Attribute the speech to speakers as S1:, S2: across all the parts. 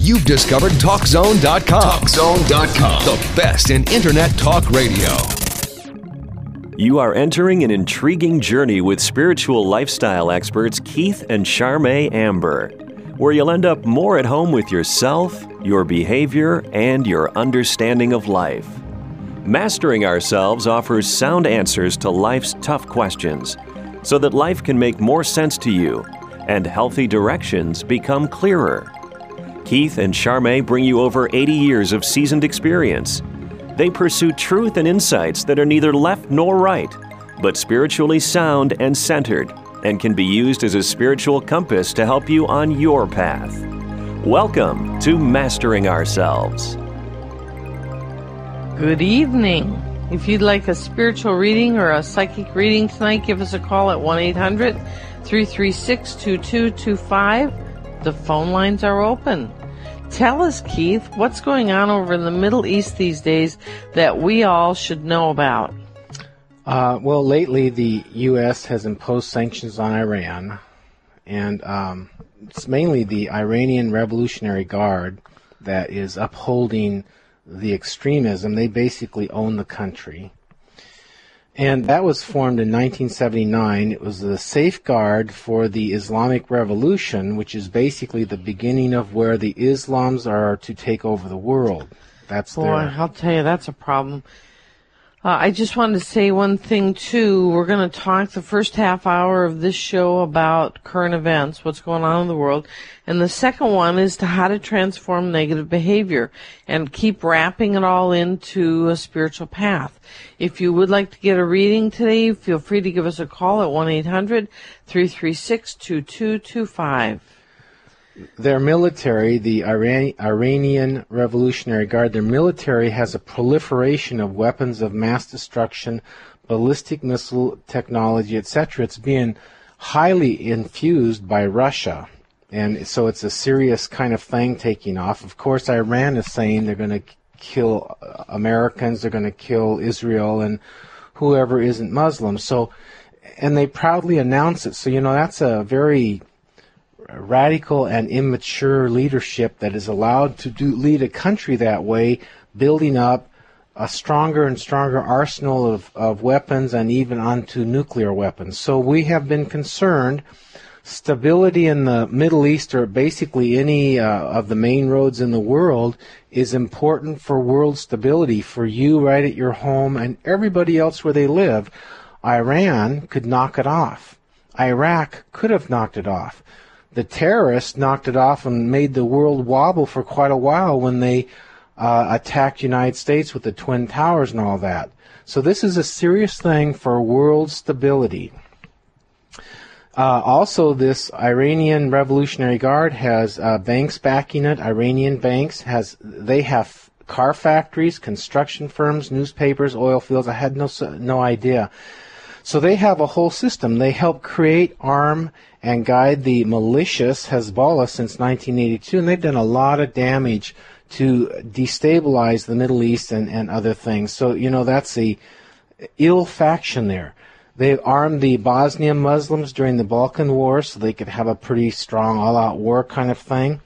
S1: You've discovered TalkZone.com. TalkZone.com. The best in Internet talk radio.
S2: You are entering an intriguing journey with spiritual lifestyle experts Keith and Charme Amber, where you'll end up more at home with yourself, your behavior, and your understanding of life. Mastering Ourselves offers sound answers to life's tough questions so that life can make more sense to you and healthy directions become clearer. Keith and Charme bring you over 80 years of seasoned experience. They pursue truth and insights that are neither left nor right, but spiritually sound and centered, and can be used as a spiritual compass to help you on your path. Welcome to Mastering Ourselves.
S3: Good evening. If you'd like a spiritual reading or a psychic reading tonight, give us a call at 1 800 336 2225. The phone lines are open. Tell us, Keith, what's going on over in the Middle East these days that we all should know about?
S4: Uh, well, lately the U.S. has imposed sanctions on Iran, and um, it's mainly the Iranian Revolutionary Guard that is upholding the extremism. They basically own the country. And that was formed in 1979. It was the safeguard for the Islamic Revolution, which is basically the beginning of where the Islams are to take over the world. That's
S3: Boy,
S4: their.
S3: I'll tell you, that's a problem. Uh, I just wanted to say one thing too. We're going to talk the first half hour of this show about current events, what's going on in the world, and the second one is to how to transform negative behavior and keep wrapping it all into a spiritual path. If you would like to get a reading today, feel free to give us a call at 1-800-336-2225.
S4: Their military, the Iran- Iranian Revolutionary Guard, their military has a proliferation of weapons of mass destruction, ballistic missile technology, etc. It's being highly infused by Russia. And so it's a serious kind of thing taking off. Of course, Iran is saying they're going to kill uh, Americans, they're going to kill Israel and whoever isn't Muslim. So, and they proudly announce it. So, you know, that's a very radical and immature leadership that is allowed to do, lead a country that way, building up a stronger and stronger arsenal of, of weapons and even onto nuclear weapons. So we have been concerned. Stability in the Middle East, or basically any uh, of the main roads in the world, is important for world stability for you right at your home and everybody else where they live. Iran could knock it off. Iraq could have knocked it off the terrorists knocked it off and made the world wobble for quite a while when they uh, attacked United States with the twin towers and all that. So this is a serious thing for world stability. Uh, also, this Iranian Revolutionary Guard has uh, banks backing it. Iranian banks has they have car factories, construction firms, newspapers, oil fields. I had no no idea. So they have a whole system. They help create, arm, and guide the malicious Hezbollah since 1982, and they've done a lot of damage to destabilize the Middle East and, and other things. So, you know, that's the ill faction there. They armed the Bosnian Muslims during the Balkan War so they could have a pretty strong all-out war kind of thing.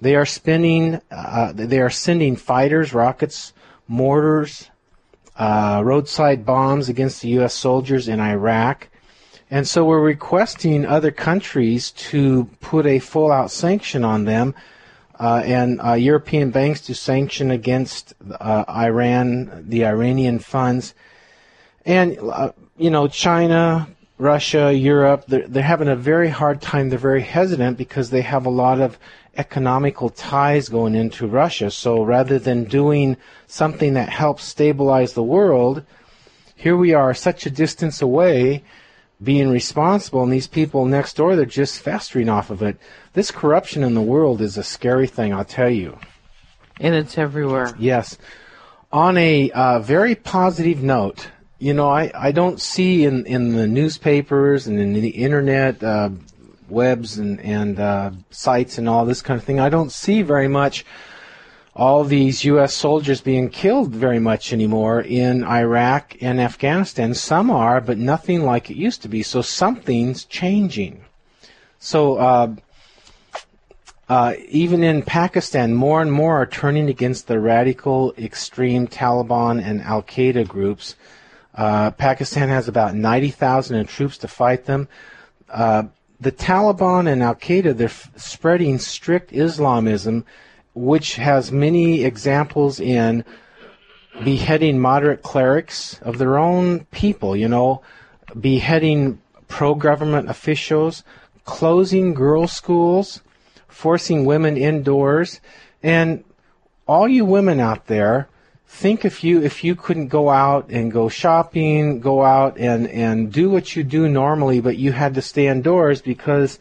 S4: They are spending, uh, they are sending fighters, rockets, mortars, uh, roadside bombs against the U.S. soldiers in Iraq. And so we're requesting other countries to put a full out sanction on them uh, and uh, European banks to sanction against uh, Iran, the Iranian funds. And, uh, you know, China, Russia, Europe, they're, they're having a very hard time. They're very hesitant because they have a lot of economical ties going into Russia. So rather than doing something that helps stabilize the world, here we are such a distance away being responsible, and these people next door, they're just festering off of it. This corruption in the world is a scary thing, I'll tell you.
S3: And it's everywhere.
S4: Yes. On a uh, very positive note, you know, I, I don't see in, in the newspapers and in the internet uh, webs and, and uh, sites and all this kind of thing, I don't see very much all these U.S. soldiers being killed very much anymore in Iraq and Afghanistan. Some are, but nothing like it used to be. So something's changing. So uh, Uh, even in Pakistan, more and more are turning against the radical, extreme Taliban and Al Qaeda groups. Uh, Pakistan has about 90,000 troops to fight them. Uh, the Taliban and Al Qaeda, they're f- spreading strict Islamism, which has many examples in beheading moderate clerics of their own people, you know, beheading pro government officials, closing girls' schools, forcing women indoors. And all you women out there, think if you if you couldn't go out and go shopping, go out and and do what you do normally, but you had to stay indoors because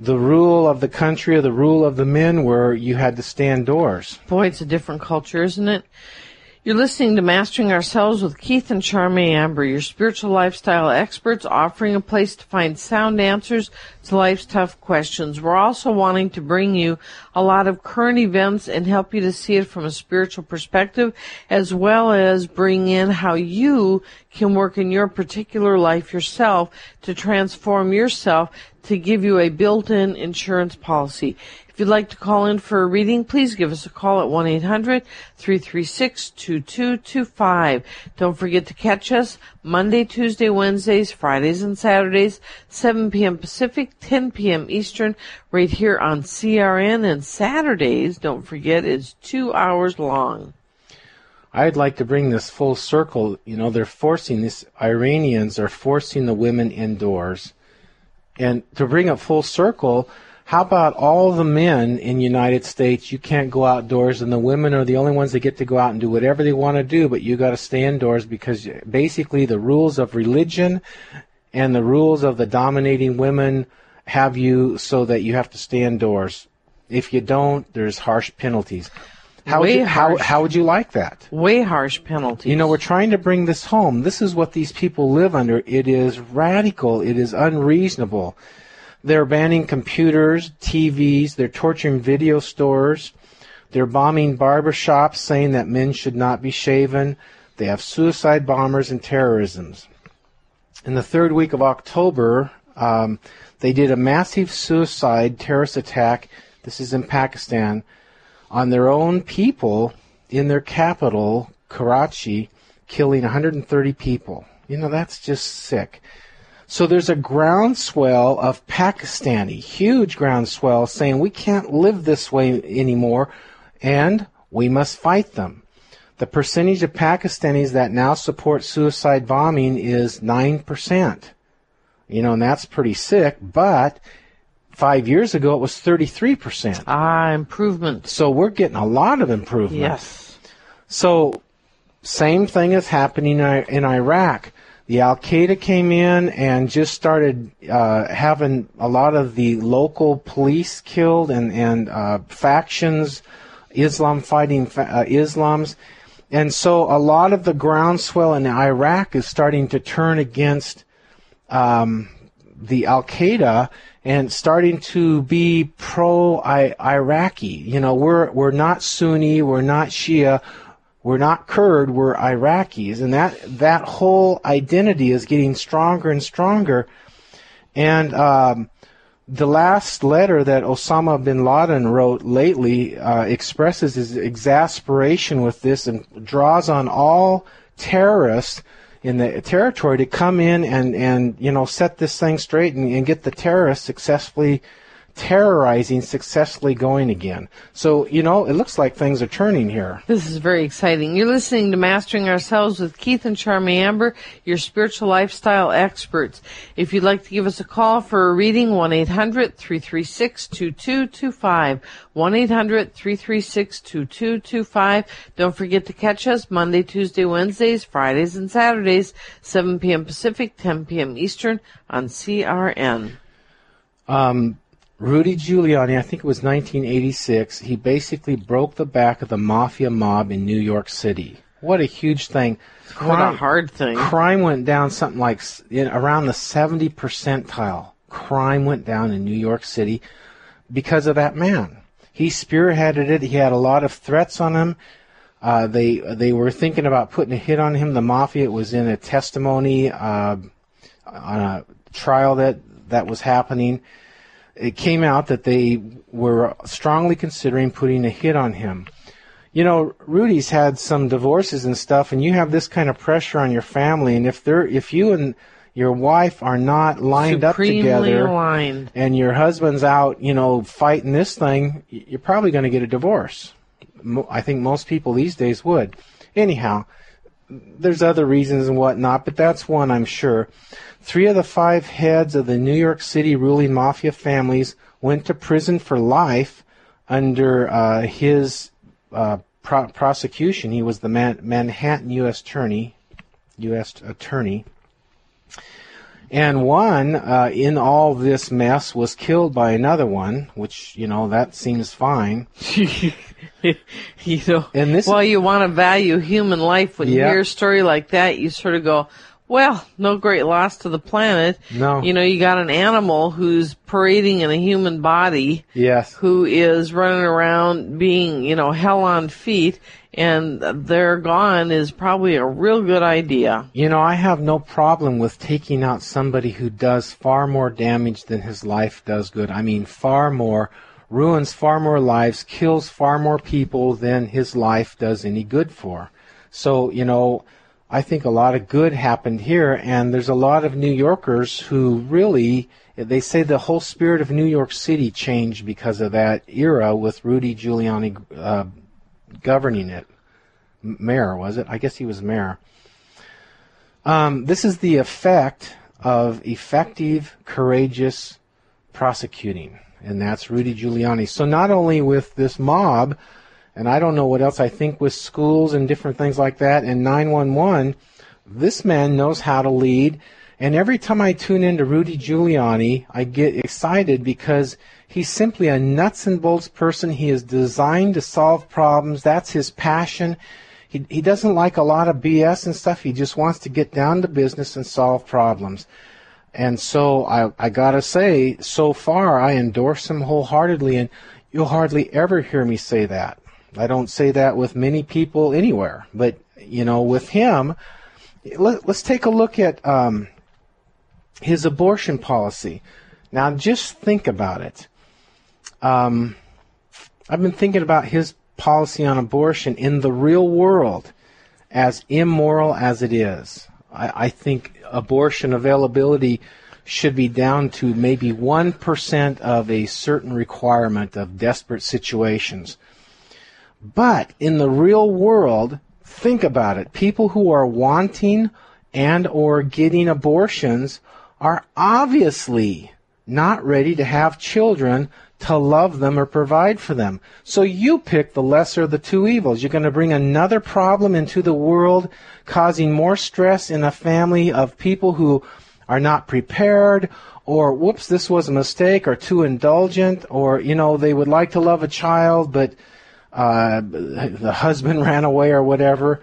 S4: the rule of the country or the rule of the men were you had to stay indoors.
S3: Boy, it's a different culture, isn't it? You're listening to Mastering Ourselves with Keith and Charmaine Amber, your spiritual lifestyle experts offering a place to find sound answers to life's tough questions. We're also wanting to bring you a lot of current events and help you to see it from a spiritual perspective, as well as bring in how you can work in your particular life yourself to transform yourself to give you a built-in insurance policy. If you'd like to call in for a reading, please give us a call at 1-800-336-2225. Don't forget to catch us Monday, Tuesday, Wednesdays, Fridays, and Saturdays, 7 p.m. Pacific, 10 p.m. Eastern, right here on CRN. And Saturdays, don't forget, is two hours long.
S4: I'd like to bring this full circle. You know, they're forcing this. Iranians are forcing the women indoors, and to bring it full circle, how about all the men in United States? You can't go outdoors, and the women are the only ones that get to go out and do whatever they want to do, but you got to stay indoors because basically the rules of religion and the rules of the dominating women have you so that you have to stay indoors. If you don't, there's harsh penalties. How would, you, how, how would you like that?
S3: Way harsh penalties.
S4: You know, we're trying to bring this home. This is what these people live under. It is radical. It is unreasonable. They're banning computers, TVs. They're torturing video stores. They're bombing barbershops, saying that men should not be shaven. They have suicide bombers and terrorisms. In the third week of October, um, they did a massive suicide terrorist attack. This is in Pakistan on their own people in their capital, Karachi, killing 130 people. You know, that's just sick. So there's a groundswell of Pakistani, huge groundswell, saying we can't live this way anymore and we must fight them. The percentage of Pakistanis that now support suicide bombing is 9%. You know, and that's pretty sick, but five years ago it was 33%.
S3: ah, improvement.
S4: So we're getting a lot of improvement.
S3: Yes.
S4: So, same thing is happening in in Iraq. The Al Qaeda came in and just started uh, having a lot of the local police killed and and uh, factions, Islam fighting fa- uh, Islams, and so a lot of the groundswell in Iraq is starting to turn against um, the Al Qaeda and starting to be pro Iraqi. You know, we're we're not Sunni, we're not Shia, we're not Kurd, we're Iraqis, and that that whole identity is getting stronger and stronger. And um, the last letter that Osama bin Laden wrote lately uh, expresses his exasperation with this and draws on all terrorists in the territory to come in and, and you know set this thing straight and, and get the terrorists successfully terrorizing successfully going again. So, you know, it looks like things are turning here.
S3: This is very exciting. You're listening to Mastering Ourselves with Keith and Charmy Amber, your spiritual lifestyle experts. If you'd like to give us a call for a reading, 1-800-336-2225. 1-800-336-2225. Don't forget to catch us Monday, Tuesday, Wednesdays, Fridays, and Saturdays, 7 p.m. Pacific, 10 p.m. Eastern on CRN.
S4: Um, Rudy Giuliani, I think it was 1986, he basically broke the back of the mafia mob in New York City. What a huge thing.
S3: What a hard thing.
S4: Crime went down something like in, around the 70 percentile. Crime went down in New York City because of that man. He spearheaded it. He had a lot of threats on him. Uh, they they were thinking about putting a hit on him. The mafia it was in a testimony uh, on a trial that that was happening. It came out that they were strongly considering putting a hit on him. You know, Rudy's had some divorces and stuff, and you have this kind of pressure on your family, and if they're if you and your wife are not lined
S3: Supremely
S4: up together,
S3: aligned.
S4: and your husband's out, you know, fighting this thing, you're probably going to get a divorce. I think most people these days would. Anyhow, there's other reasons and whatnot, but that's one I'm sure. Three of the five heads of the New York City ruling mafia families went to prison for life under uh, his uh, pro- prosecution. He was the Man- Manhattan U.S. attorney. U.S. attorney. And one uh, in all this mess was killed by another one, which you know that seems fine.
S3: you know,
S4: And this-
S3: while you want to value human life, when you hear a story like that, you sort of go, well, no great loss to the planet.
S4: No.
S3: You know, you got an animal who's parading in a human body
S4: Yes.
S3: who is running around being, you know, hell on feet, and they're gone is probably a real good idea.
S4: You know, I have no problem with taking out somebody who does far more damage than his life does good. I mean, far more, ruins far more lives, kills far more people than his life does any good for. So, you know, I think a lot of good happened here, and there's a lot of New Yorkers who really, they say the whole spirit of New York City changed because of that era with Rudy Giuliani uh, governing it. Mayor, was it? I guess he was mayor. Um, this is the effect of effective, courageous prosecuting, and that's Rudy Giuliani. So not only with this mob, and I don't know what else, I think with schools and different things like that, and 911, this man knows how to lead. And every time I tune into Rudy Giuliani, I get excited because he's simply a nuts and bolts person. He is designed to solve problems. That's his passion. He, he doesn't like a lot of BS and stuff. He just wants to get down to business and solve problems. And so I, I gotta say, so far I endorse him wholeheartedly, and you'll hardly ever hear me say that. I don't say that with many people anywhere, but you know, with him, let, us take a look at um, his abortion policy. Now, just think about it. Um, I've been thinking about his policy on abortion in the real world, as immoral as it is. I, I think abortion availability should be down to maybe 1% of a certain requirement of desperate situations. But in the real world, think about it. People who are wanting and or getting abortions are obviously not ready to have children to love them or provide for them. So you pick the lesser of the two evils. You're going to bring another problem into the world, causing more stress in a family of people who are not prepared or whoops, this was a mistake or too indulgent or, you know, they would like to love a child, but uh, the husband ran away or whatever.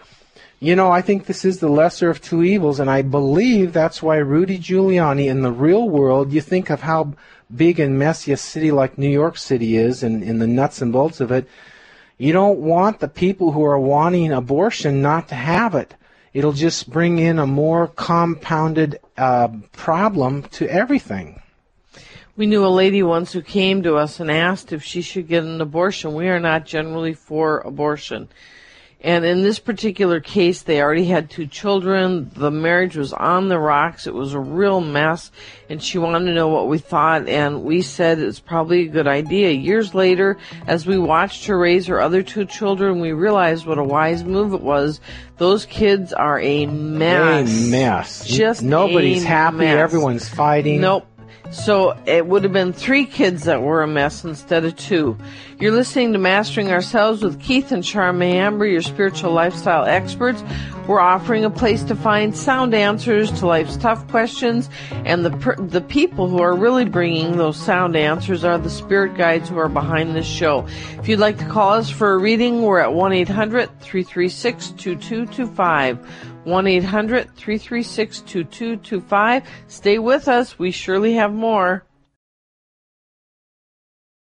S4: You know, I think this is the lesser of two evils, and I believe that's why Rudy Giuliani in the real world, you think of how big and messy a city like New York City is and in the nuts and bolts of it. You don't want the people who are wanting abortion not to have it. It'll just bring in a more compounded uh, problem to everything.
S3: We knew a lady once who came to us and asked if she should get an abortion. We are not generally for abortion. And in this particular case, they already had two children. The marriage was on the rocks. It was a real mess. And she wanted to know what we thought. And we said it's probably a good idea. Years later, as we watched her raise her other two children, we realized what a wise move it was. Those kids are a mess.
S4: A mess.
S3: Just
S4: nobody's happy.
S3: mess.
S4: Everyone's fighting.
S3: Nope. So it would have been three kids that were a mess instead of two. You're listening to Mastering Ourselves with Keith and Charme Amber, your spiritual lifestyle experts. We're offering a place to find sound answers to life's tough questions, and the per- the people who are really bringing those sound answers are the spirit guides who are behind this show. If you'd like to call us for a reading, we're at 1-800-336-2225. 1-800-336-2225. Stay with us. We surely have more.